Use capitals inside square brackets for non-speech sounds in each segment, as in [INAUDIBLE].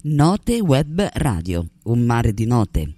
Note Web Radio, un mare di note.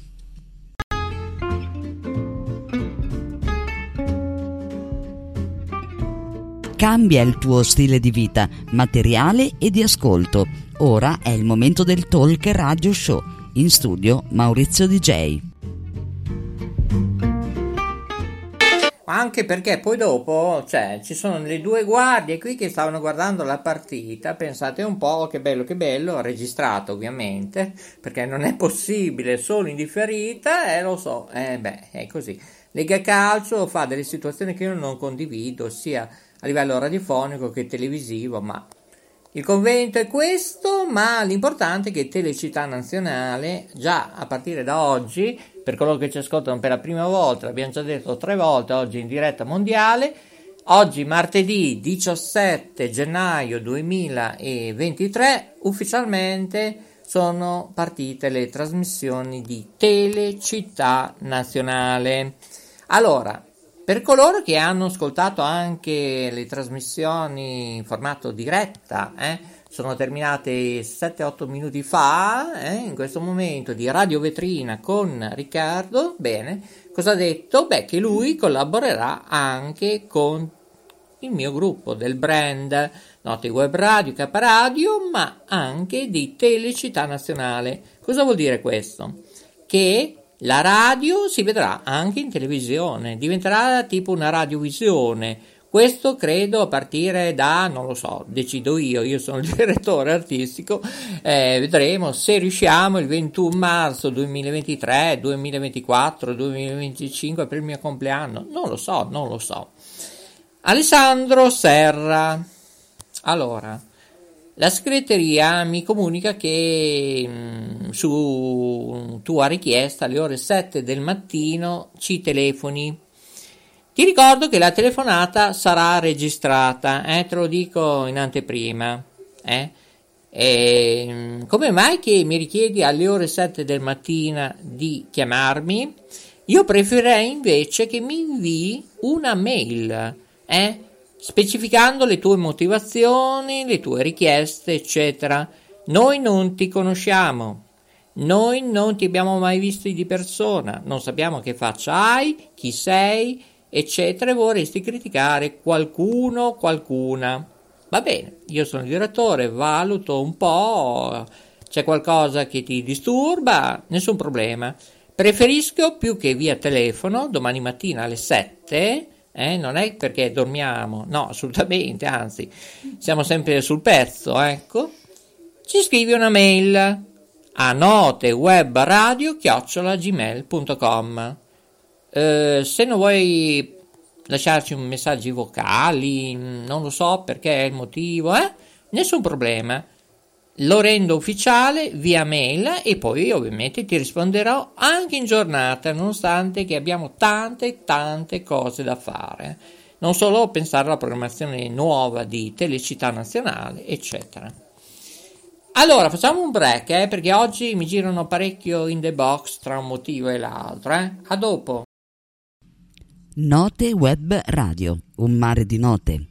Cambia il tuo stile di vita, materiale e di ascolto. Ora è il momento del Talk Radio Show. In studio Maurizio DJ. Anche perché poi dopo, cioè, ci sono le due guardie qui che stavano guardando la partita. Pensate un po', che bello, che bello, registrato ovviamente, perché non è possibile solo in differita, eh, lo so, eh, beh, è così. Lega Calcio fa delle situazioni che io non condivido, sia a livello radiofonico che televisivo, ma il convento è questo, ma l'importante è che Telecittà Nazionale, già a partire da oggi, per coloro che ci ascoltano per la prima volta, l'abbiamo già detto tre volte oggi in diretta mondiale, oggi martedì 17 gennaio 2023, ufficialmente sono partite le trasmissioni di Telecittà Nazionale. Allora, per coloro che hanno ascoltato anche le trasmissioni in formato diretta, eh, sono terminate 7-8 minuti fa, eh, in questo momento di Radio Vetrina con Riccardo, bene, cosa ha detto? Beh, che lui collaborerà anche con il mio gruppo del brand Note Web Radio, Caparadio, ma anche di Telecittà Nazionale. Cosa vuol dire questo? Che la radio si vedrà anche in televisione, diventerà tipo una radiovisione. Questo credo a partire da, non lo so, decido io, io sono il [LAUGHS] direttore artistico, eh, vedremo se riusciamo il 21 marzo 2023, 2024, 2025 per il mio compleanno. Non lo so, non lo so. Alessandro Serra. Allora, la segreteria mi comunica che mh, mm, su tua richiesta alle ore 7 del mattino ci telefoni. Ti ricordo che la telefonata sarà registrata, eh, te lo dico in anteprima. Eh? E, mm, come mai che mi richiedi alle ore 7 del mattino di chiamarmi? Io preferirei invece che mi invii una mail. Eh? Specificando le tue motivazioni, le tue richieste, eccetera. Noi non ti conosciamo, noi non ti abbiamo mai visti di persona, non sappiamo che faccia hai, chi sei, eccetera, e vorresti criticare qualcuno, qualcuna. Va bene, io sono il direttore, valuto un po', c'è qualcosa che ti disturba, nessun problema. Preferisco più che via telefono domani mattina alle 7 eh? non è perché dormiamo, no, assolutamente, anzi, siamo sempre sul pezzo, ecco. Ci scrivi una mail a notewebradio@gmail.com. Eh, se non vuoi lasciarci messaggi vocali, non lo so perché è il motivo, eh? Nessun problema lo rendo ufficiale via mail e poi ovviamente ti risponderò anche in giornata, nonostante che abbiamo tante tante cose da fare. Non solo pensare alla programmazione nuova di Telecittà Nazionale, eccetera. Allora, facciamo un break, eh, perché oggi mi girano parecchio in the box tra un motivo e l'altro. Eh. A dopo. Note Web Radio, un mare di note.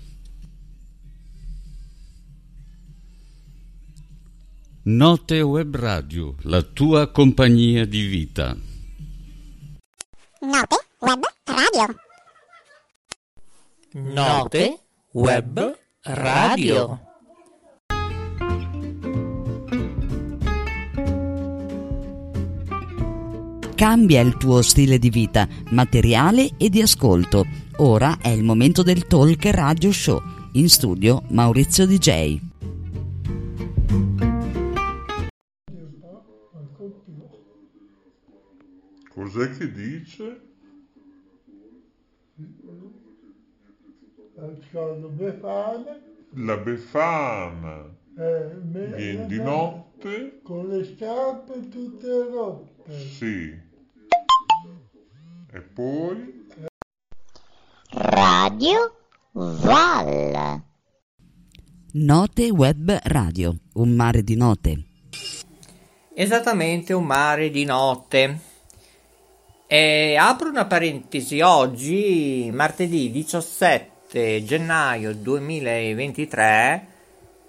Note Web Radio, la tua compagnia di vita. Note Web Radio. Note Web Radio. Cambia il tuo stile di vita, materiale e di ascolto. Ora è il momento del Talk Radio Show. In studio Maurizio DJ. Cos'è che dice? Ascolto Befana, La Befana eh, me- viene di me- notte? con le scarpe tutte rotte. Sì. E poi? Radio Val. Note Web Radio, un mare di note. Esattamente un mare di notte. E apro una parentesi oggi, martedì 17 gennaio 2023,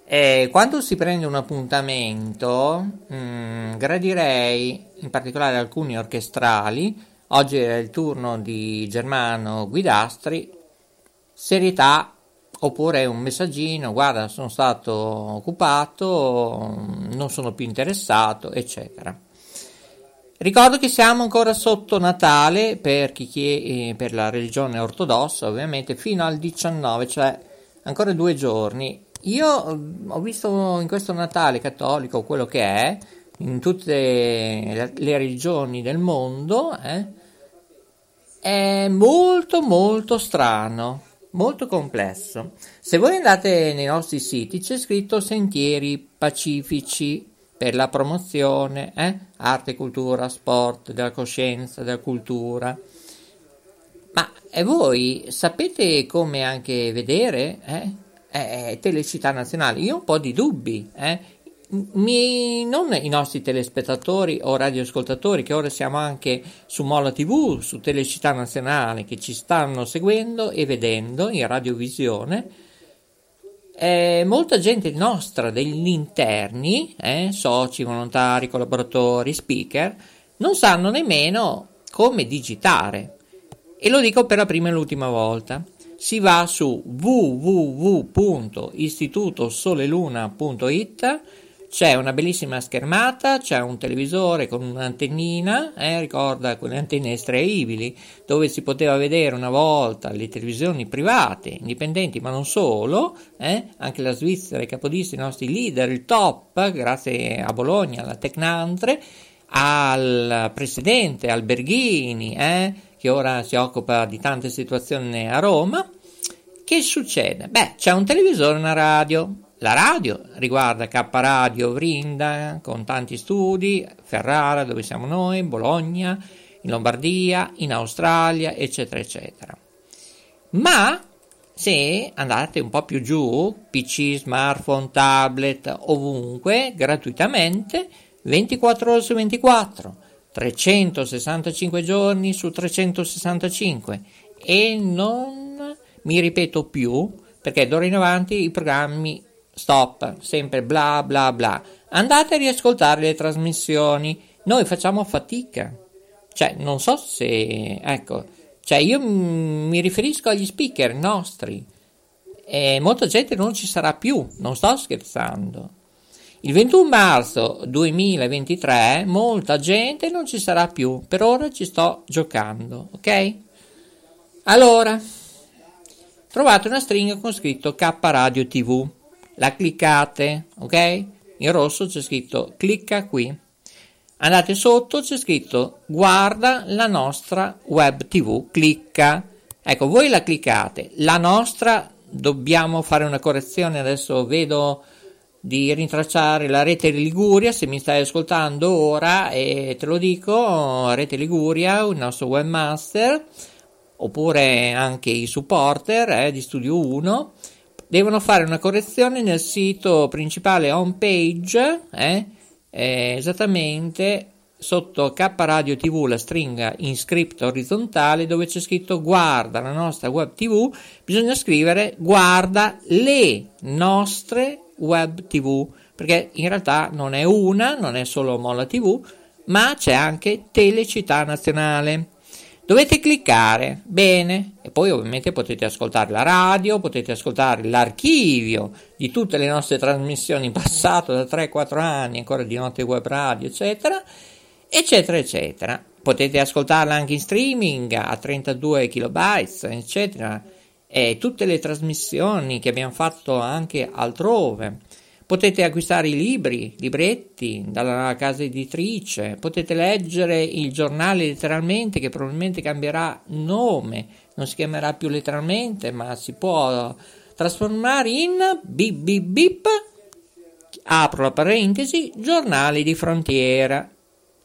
e quando si prende un appuntamento, mm, gradirei, in particolare alcuni orchestrali, oggi era il turno di Germano Guidastri, serietà oppure un messaggino, guarda sono stato occupato, non sono più interessato, eccetera. Ricordo che siamo ancora sotto Natale per, chi, chi- eh, per la religione ortodossa, ovviamente, fino al 19, cioè ancora due giorni. Io eh, ho visto in questo Natale cattolico quello che è, in tutte le religioni del mondo, eh, è molto molto strano, molto complesso. Se voi andate nei nostri siti c'è scritto sentieri pacifici per la promozione, eh? arte, cultura, sport, della coscienza, della cultura. Ma e voi sapete come anche vedere? Eh? Eh, Telecittà Nazionale, io ho un po' di dubbi, eh? Mi- non i nostri telespettatori o radioascoltatori, che ora siamo anche su Mola TV, su Telecittà Nazionale, che ci stanno seguendo e vedendo in radiovisione. Eh, molta gente nostra degli interni, eh, soci, volontari, collaboratori, speaker, non sanno nemmeno come digitare. E lo dico per la prima e l'ultima volta. Si va su www.istitutosoleluna.it c'è una bellissima schermata, c'è un televisore con un'antennina, eh, ricorda quelle antenne estraibili, dove si poteva vedere una volta le televisioni private, indipendenti, ma non solo, eh, anche la Svizzera, i capodisti, i nostri leader, il top, grazie a Bologna, alla Tecnantre, al presidente Alberghini, eh, che ora si occupa di tante situazioni a Roma. Che succede? Beh, c'è un televisore e una radio. La radio riguarda K Radio Vrinda con tanti studi, Ferrara dove siamo noi, Bologna, in Lombardia, in Australia, eccetera, eccetera. Ma se andate un po' più giù, PC, smartphone, tablet, ovunque, gratuitamente, 24 ore su 24, 365 giorni su 365 e non mi ripeto più perché d'ora in avanti i programmi stop, sempre bla bla bla. Andate a riascoltare le trasmissioni, noi facciamo fatica. Cioè, non so se, ecco, cioè io mi riferisco agli speaker nostri e molta gente non ci sarà più, non sto scherzando. Il 21 marzo 2023 molta gente non ci sarà più, per ora ci sto giocando, ok? Allora, trovate una stringa con scritto K Radio TV, la cliccate, ok? In rosso c'è scritto clicca qui. Andate sotto, c'è scritto guarda la nostra web TV, clicca. Ecco, voi la cliccate, la nostra dobbiamo fare una correzione, adesso vedo di rintracciare la rete Liguria, se mi stai ascoltando ora e te lo dico, rete Liguria, il nostro webmaster, oppure anche i supporter eh, di Studio 1, devono fare una correzione nel sito principale home page, eh, eh, esattamente sotto K Radio TV la stringa in script orizzontale dove c'è scritto guarda la nostra web TV, bisogna scrivere guarda le nostre web TV, perché in realtà non è una, non è solo Molla TV, ma c'è anche Telecittà Nazionale. Dovete cliccare, bene, e poi ovviamente potete ascoltare la radio, potete ascoltare l'archivio di tutte le nostre trasmissioni passato da 3-4 anni, ancora di notte web radio, eccetera, eccetera, eccetera. Potete ascoltarla anche in streaming a 32 KB, eccetera, e tutte le trasmissioni che abbiamo fatto anche altrove. Potete acquistare i libri, libretti dalla casa editrice, potete leggere il giornale letteralmente che probabilmente cambierà nome, non si chiamerà più letteralmente, ma si può trasformare in bip bip bip, apro la parentesi, giornali di frontiera,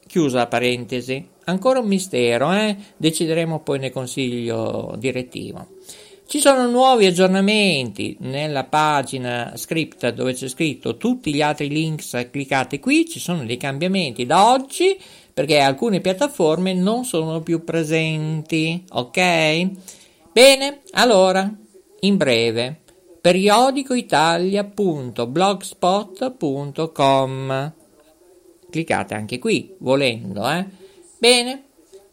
chiusa la parentesi. Ancora un mistero, eh? decideremo poi nel consiglio direttivo. Ci sono nuovi aggiornamenti nella pagina script dove c'è scritto tutti gli altri links, cliccate qui, ci sono dei cambiamenti da oggi perché alcune piattaforme non sono più presenti, ok? Bene, allora, in breve, periodicoitalia.blogspot.com cliccate anche qui volendo, eh? Bene,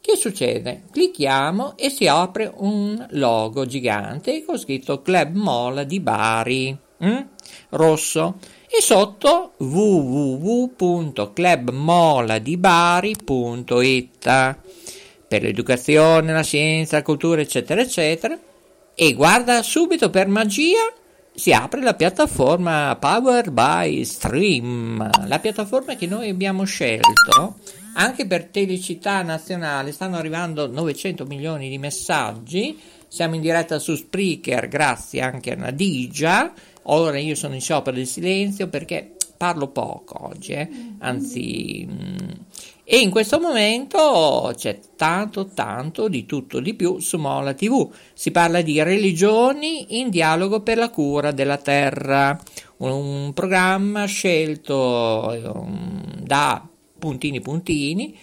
che succede? Clicchiamo e si apre un logo gigante con scritto Club Mola di Bari, hm? rosso, e sotto www.clubmoladibari.it per l'educazione, la scienza, la cultura, eccetera, eccetera. E guarda subito per magia si apre la piattaforma Power by Stream, la piattaforma che noi abbiamo scelto anche per Telecittà Nazionale stanno arrivando 900 milioni di messaggi. Siamo in diretta su Spreaker, grazie anche a Nadigia. Ora io sono in sciopero del silenzio perché parlo poco oggi, eh? anzi. Mm, e in questo momento c'è tanto, tanto di tutto di più su Mola TV. Si parla di religioni in dialogo per la cura della terra, un programma scelto um, da puntini puntini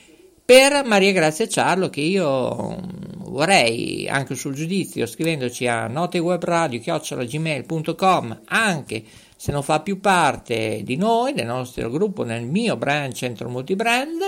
per Maria Grazia Ciarlo che io vorrei anche sul giudizio scrivendoci a notewebradio.gmail.com anche se non fa più parte di noi, del nostro gruppo, nel mio brand Centro Multibrand,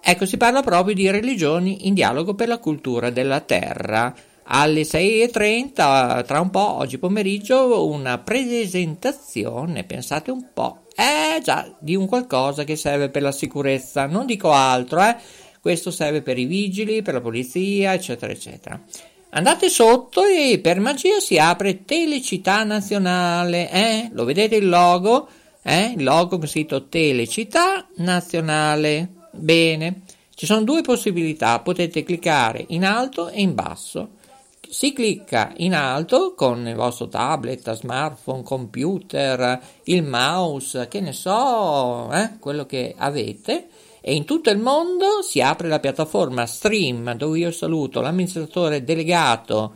ecco si parla proprio di religioni in dialogo per la cultura della terra. Alle 6.30, tra un po', oggi pomeriggio, una presentazione, pensate un po', eh già, di un qualcosa che serve per la sicurezza, non dico altro, eh. Questo serve per i vigili, per la polizia, eccetera, eccetera. Andate sotto e per magia si apre Telecittà Nazionale, eh? Lo vedete il logo? Eh? Il logo con scritto Telecittà Nazionale. Bene. Ci sono due possibilità, potete cliccare in alto e in basso si clicca in alto con il vostro tablet, smartphone, computer, il mouse, che ne so, eh, quello che avete, e in tutto il mondo si apre la piattaforma Stream, dove io saluto l'amministratore delegato,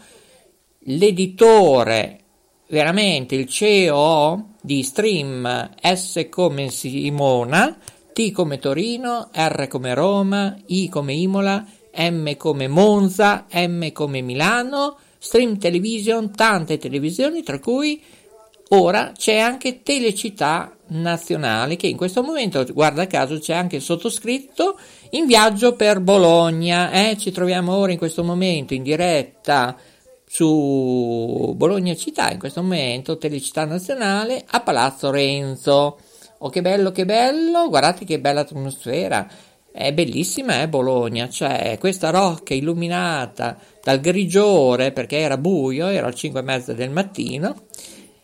l'editore, veramente il CEO di Stream, S come Simona, T come Torino, R come Roma, I come Imola, M come Monza, M come Milano, Stream Television, tante televisioni, tra cui ora c'è anche Telecittà Nazionale, che in questo momento, guarda caso, c'è anche sottoscritto in viaggio per Bologna. Eh? Ci troviamo ora in questo momento in diretta su Bologna Città, in questo momento Telecittà Nazionale a Palazzo Renzo. Oh, che bello, che bello! Guardate che bella atmosfera! È bellissima eh, Bologna, cioè questa rocca illuminata dal grigiore perché era buio, era alle 5 e mezza del mattino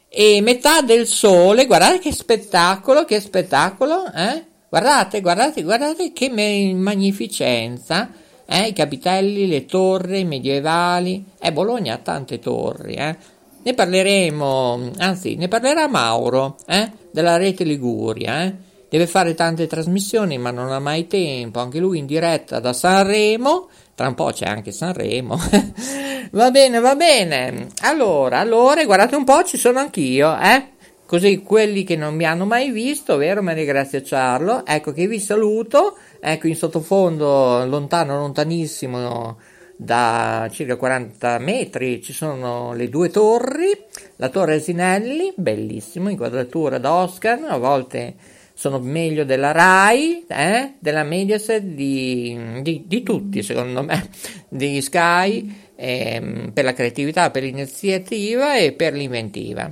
e metà del sole, guardate che spettacolo, che spettacolo, eh? Guardate, guardate, guardate che magnificenza, eh? I capitelli, le torri medievali, eh, Bologna ha tante torri, eh? Ne parleremo, anzi, ne parlerà Mauro, eh? Della rete Liguria, eh? Deve fare tante trasmissioni ma non ha mai tempo, anche lui in diretta da Sanremo, tra un po' c'è anche Sanremo. [LAUGHS] va bene, va bene. Allora, allora, guardate un po', ci sono anch'io, eh? Così quelli che non mi hanno mai visto, vero Maria Grazia Ciarlo? Ecco che vi saluto, ecco in sottofondo, lontano, lontanissimo, da circa 40 metri ci sono le due torri, la torre Asinelli, bellissimo, inquadratura da Oscar, a volte sono meglio della RAI, eh? della Mediaset, di, di, di, tutti secondo me, [LAUGHS] di Sky, ehm, per la creatività, per l'iniziativa e per l'inventiva.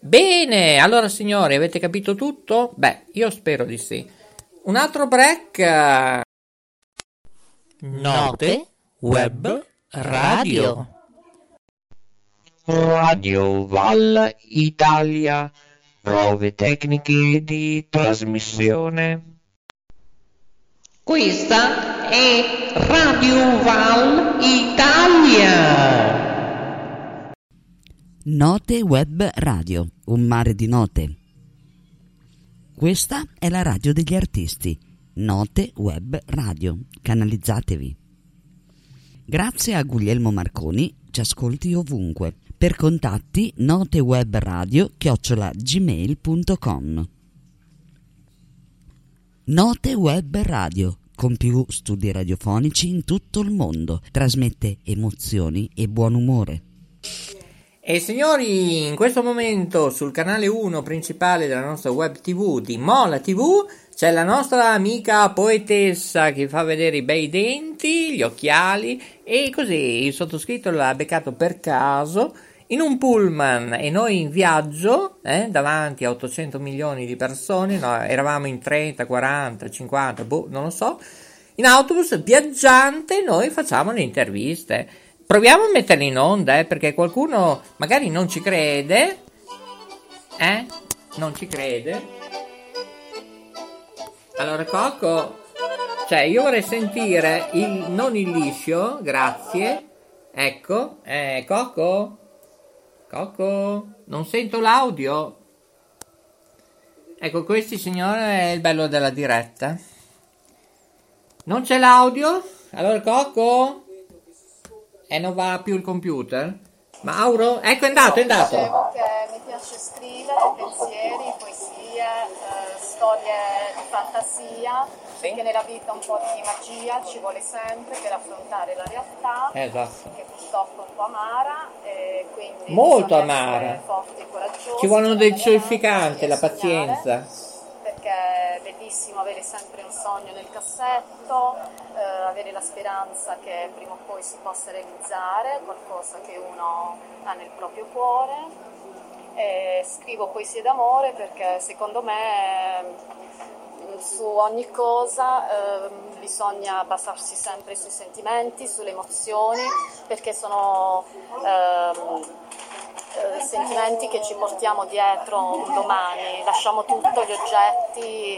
Bene, allora signori, avete capito tutto? Beh, io spero di sì. Un altro break. Note Web Radio. Radio Val Italia. Prove tecniche di trasmissione. Questa è Radio Val Italia. Note Web Radio, un mare di note. Questa è la radio degli artisti. Note Web Radio. Canalizzatevi. Grazie a Guglielmo Marconi, ci ascolti ovunque. Per contatti notewebradio chiocciola gmail.com Note Web Radio, con più studi radiofonici in tutto il mondo. Trasmette emozioni e buon umore. E signori, in questo momento sul canale 1 principale della nostra web tv di Mola TV c'è la nostra amica poetessa che fa vedere i bei denti, gli occhiali e così il sottoscritto l'ha beccato per caso in un pullman e noi in viaggio eh, davanti a 800 milioni di persone, no, eravamo in 30, 40, 50, boh, non lo so, in autobus viaggiante noi facciamo le interviste. Proviamo a metterli in onda, eh, perché qualcuno magari non ci crede. Eh? Non ci crede. Allora, Cocco, cioè io vorrei sentire il, non il liscio, grazie. Ecco, eh, Cocco? Cocco? Non sento l'audio. Ecco, questo signore è il bello della diretta. Non c'è l'audio? Allora, Cocco? E non va più il computer? Mauro? Ecco, è andato, è andato. Dicevo che mi piace scrivere pensieri, poesie, eh, storie di fantasia, perché nella vita un po' di magia ci vuole sempre per affrontare la realtà, Esatto. che purtroppo è un po' amara, e quindi Molto amara. forti Ci vuole del allenarsi ciolificante, e la pazienza. Perché è bellissimo avere sempre un sogno nel cassetto, eh, avere la speranza che prima o poi si possa realizzare, qualcosa che uno ha nel proprio cuore. E scrivo poesie d'amore perché secondo me eh, su ogni cosa ehm, bisogna basarsi sempre sui sentimenti, sulle emozioni, perché sono ehm, eh, sentimenti che ci portiamo dietro un domani, lasciamo tutto, gli oggetti,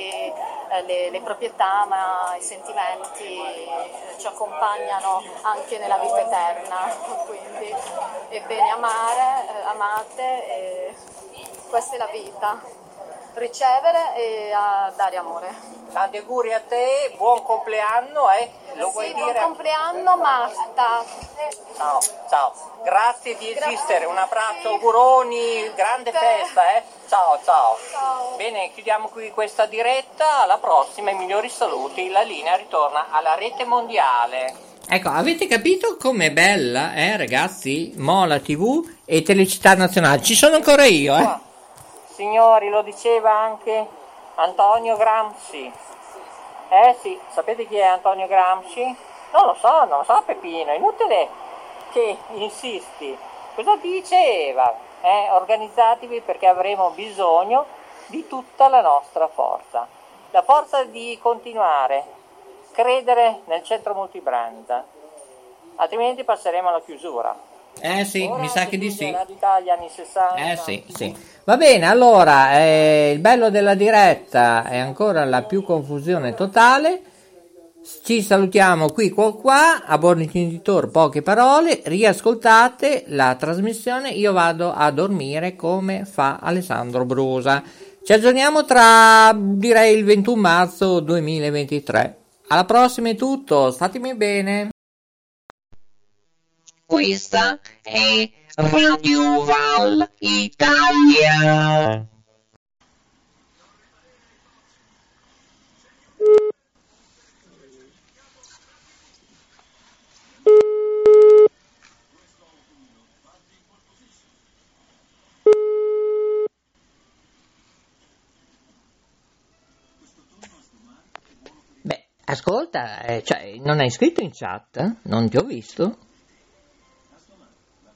eh, le, le proprietà, ma i sentimenti eh, ci accompagnano anche nella vita eterna, quindi è bene amare, amate, questa è la vita, ricevere e ah, dare amore. Tanti auguri a te, buon compleanno, eh? Lo vuoi Sì, buon dire? compleanno Marta! Ciao, ciao. Grazie di esistere, un abbraccio, auguroni, grande festa, eh? Ciao, ciao. Ciao. Bene, chiudiamo qui questa diretta, alla prossima, i migliori saluti, la linea ritorna alla rete mondiale. Ecco, avete capito com'è bella, eh, ragazzi? Mola TV e Telecittà Nazionale. Ci sono ancora io, eh? Signori, lo diceva anche Antonio Gramsci. Eh sì, sapete chi è Antonio Gramsci? Non lo so, non lo so Peppino, è inutile che insisti. Cosa diceva? Eh, organizzatevi perché avremo bisogno di tutta la nostra forza. La forza di continuare, credere nel centro multibrand, altrimenti passeremo alla chiusura. Eh sì, Ora mi sa che di sì. Radio Italia anni 60. Eh sì, sì. Va bene, allora, eh, il bello della diretta è ancora la più confusione totale. Ci salutiamo qui, qua, qua, a buon intenditor poche parole, riascoltate la trasmissione, io vado a dormire come fa Alessandro Brosa. Ci aggiorniamo tra, direi, il 21 marzo 2023. Alla prossima è tutto, statemi bene. Questa è Radio Val Italia. Ascolta, eh, cioè, non hai scritto in chat? Non ti ho visto?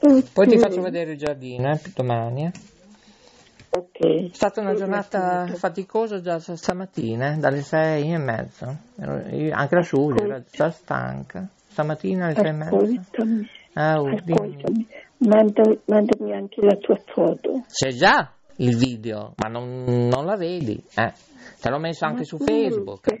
Eh, Poi ti faccio vedere il giardino, eh, domani. eh. Ok. È stata una giornata faticosa già stamattina, eh, dalle sei e io- anche la Giulia era già stanca. Stamattina alle sei e mezza. Ascoltami, Ah, oh, dimmi. ascoltami, Manda- mandami anche la tua foto. C'è già il video, ma non, non la vedi. Eh. Te l'ho messo anche su Facebook.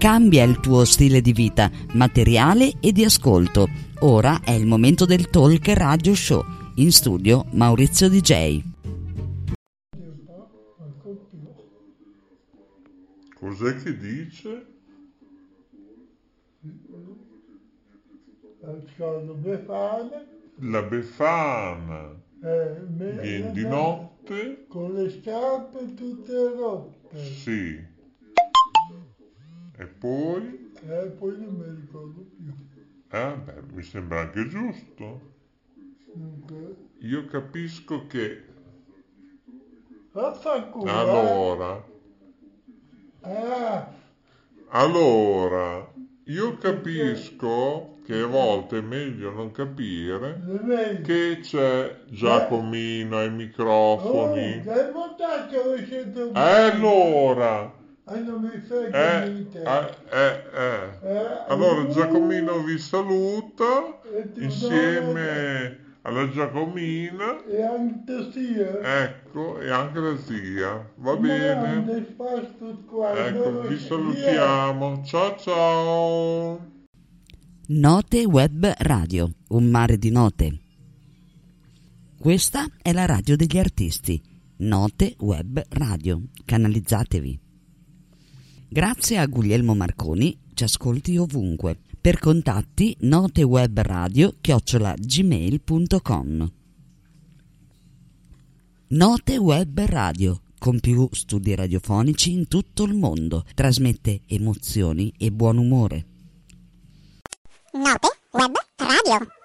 Cambia il tuo stile di vita, materiale e di ascolto. Ora è il momento del Talk Radio Show. In studio Maurizio DJ. Cos'è che dice? La Befana eh, viene di notte? con le scarpe tutte rotte. Sì. E poi? E poi non mi ricordo più. Eh, beh, mi sembra anche giusto. Dunque, Io capisco che Vaffanculo. allora, Ah, allora, io capisco che a volte è meglio non capire che c'è Giacomino ai Oh, microfoni. dai montaggio lo sento E allora, Ah, mi frega eh, niente. eh, eh, eh. Eh, Allora Giacomino vi saluta e insieme alla Giacomina, E anche sia. ecco, e anche la zia. Va Ma bene? Ecco, vi salutiamo. Ciao ciao. Note Web Radio, un mare di note. Questa è la radio degli artisti. Note Web Radio. Canalizzatevi. Grazie a Guglielmo Marconi, ci ascolti ovunque. Per contatti notewebradio chiocciolagmail.com Note Web Radio con più studi radiofonici in tutto il mondo. Trasmette emozioni e buon umore. Note Web Radio.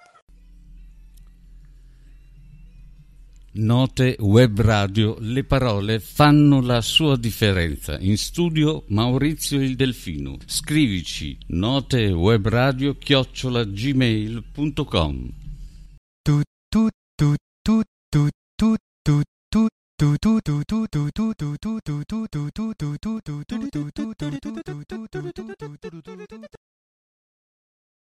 Note Web Radio, le parole fanno la sua differenza. In studio Maurizio il Delfino. Scrivici notewebradio chiocciolagmail.com tu tu tu